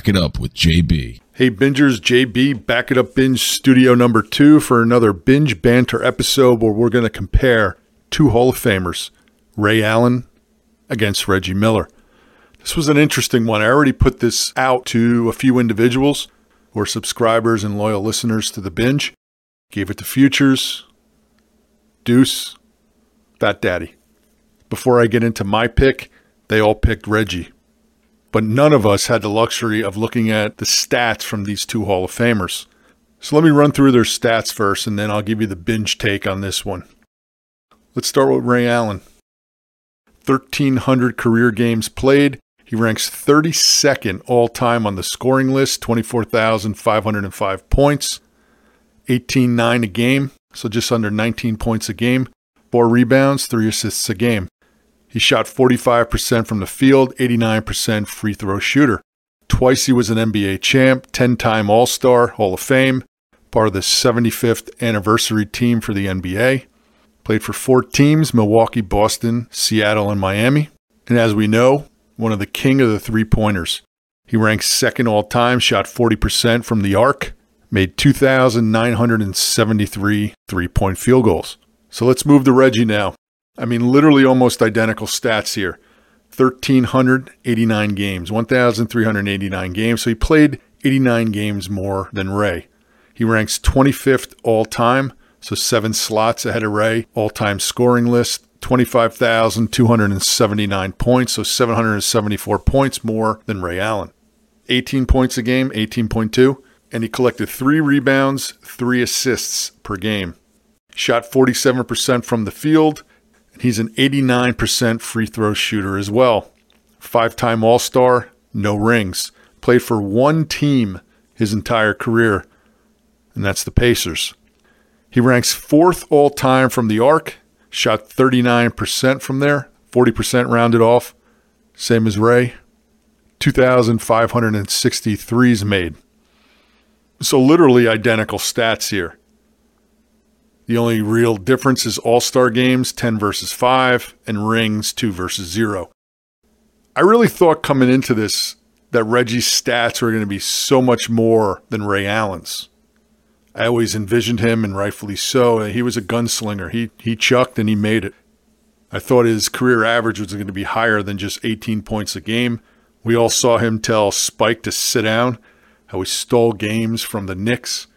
Back It Up with JB. Hey, Bingers, JB, Back It Up Binge Studio number two for another Binge Banter episode where we're going to compare two Hall of Famers, Ray Allen against Reggie Miller. This was an interesting one. I already put this out to a few individuals who are subscribers and loyal listeners to the binge. Gave it to Futures, Deuce, Fat Daddy. Before I get into my pick, they all picked Reggie. But none of us had the luxury of looking at the stats from these two Hall of Famers. So let me run through their stats first, and then I'll give you the binge take on this one. Let's start with Ray Allen. 1,300 career games played. He ranks 32nd all time on the scoring list, 24,505 points, 18.9 a game, so just under 19 points a game, four rebounds, three assists a game. He shot 45% from the field, 89% free throw shooter. Twice he was an NBA champ, 10 time All Star, Hall of Fame, part of the 75th anniversary team for the NBA. Played for four teams Milwaukee, Boston, Seattle, and Miami. And as we know, one of the king of the three pointers. He ranks second all time, shot 40% from the arc, made 2,973 three point field goals. So let's move to Reggie now. I mean, literally almost identical stats here 1,389 games, 1,389 games. So he played 89 games more than Ray. He ranks 25th all time, so seven slots ahead of Ray, all time scoring list. 25,279 points, so 774 points more than Ray Allen. 18 points a game, 18.2, and he collected three rebounds, three assists per game. Shot 47% from the field, he's an 89% free throw shooter as well. Five time All Star, no rings. Played for one team his entire career, and that's the Pacers. He ranks fourth all time from the arc shot 39% from there, 40% rounded off, same as Ray. 2,563s made. So, literally identical stats here. The only real difference is All Star games 10 versus 5 and rings 2 versus 0. I really thought coming into this that Reggie's stats were going to be so much more than Ray Allen's. I always envisioned him, and rightfully so. He was a gunslinger. He he chucked and he made it. I thought his career average was going to be higher than just 18 points a game. We all saw him tell Spike to sit down, how he stole games from the Knicks.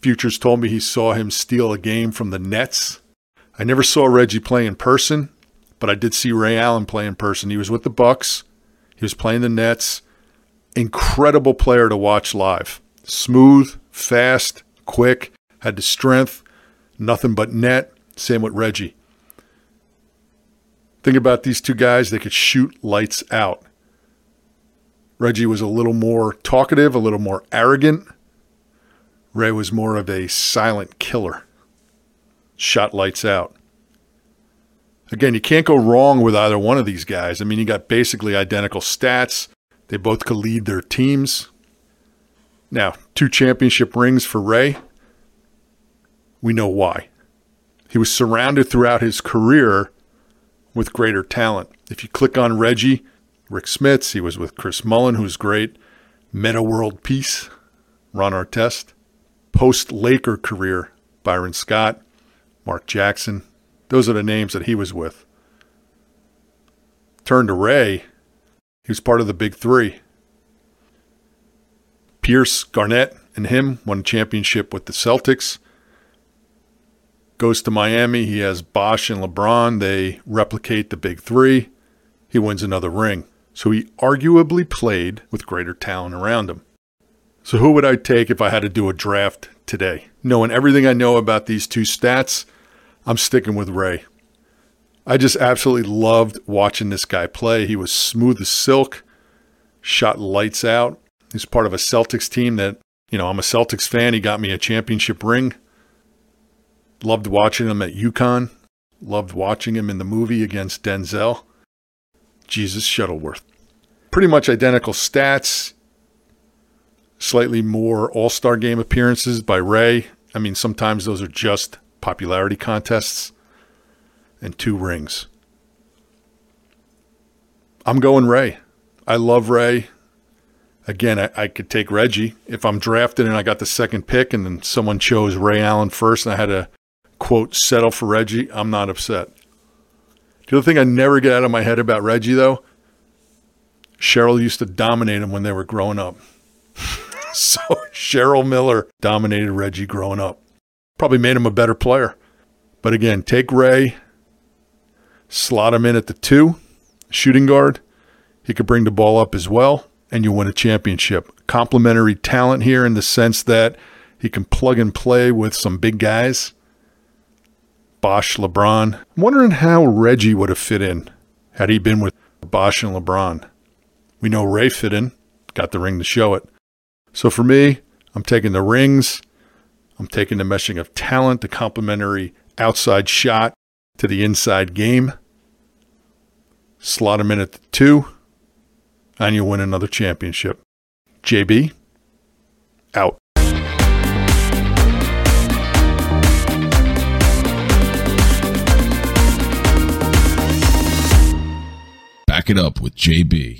Futures told me he saw him steal a game from the Nets. I never saw Reggie play in person, but I did see Ray Allen play in person. He was with the Bucks. He was playing the Nets. Incredible player to watch live. Smooth, fast, quick, had the strength, nothing but net. Same with Reggie. Think about these two guys, they could shoot lights out. Reggie was a little more talkative, a little more arrogant. Ray was more of a silent killer. Shot lights out. Again, you can't go wrong with either one of these guys. I mean, you got basically identical stats. They both could lead their teams. Now, two championship rings for Ray. We know why. He was surrounded throughout his career with greater talent. If you click on Reggie, Rick Smits, he was with Chris Mullin, who's great. Metta World Peace, Ron Artest. Post Laker career, Byron Scott, Mark Jackson. Those are the names that he was with. Turn to Ray, he was part of the big three. Pierce, Garnett, and him won a championship with the Celtics. Goes to Miami. He has Bosh and LeBron. They replicate the big three. He wins another ring. So he arguably played with greater talent around him. So who would I take if I had to do a draft today? Knowing everything I know about these two stats, I'm sticking with Ray. I just absolutely loved watching this guy play. He was smooth as silk, shot lights out, He's part of a Celtics team that, you know, I'm a Celtics fan. He got me a championship ring. Loved watching him at UConn. Loved watching him in the movie against Denzel. Jesus Shuttleworth. Pretty much identical stats. Slightly more All Star game appearances by Ray. I mean, sometimes those are just popularity contests. And two rings. I'm going Ray. I love Ray. Again, I, I could take Reggie if I'm drafted and I got the second pick, and then someone chose Ray Allen first, and I had to quote settle for Reggie. I'm not upset. The other thing I never get out of my head about Reggie, though, Cheryl used to dominate him when they were growing up. so Cheryl Miller dominated Reggie growing up. Probably made him a better player. But again, take Ray, slot him in at the two, shooting guard. He could bring the ball up as well, and you win a championship. Complementary talent here in the sense that he can plug and play with some big guys Bosh, LeBron. I'm wondering how Reggie would have fit in had he been with Bosh and LeBron. We know Ray fit in, got the ring to show it. So for me, I'm taking the rings. I'm taking the meshing of talent, the complementary outside shot to the inside game. Slot him in at the two, and you'll win another championship. JB, out. Back it up with JB.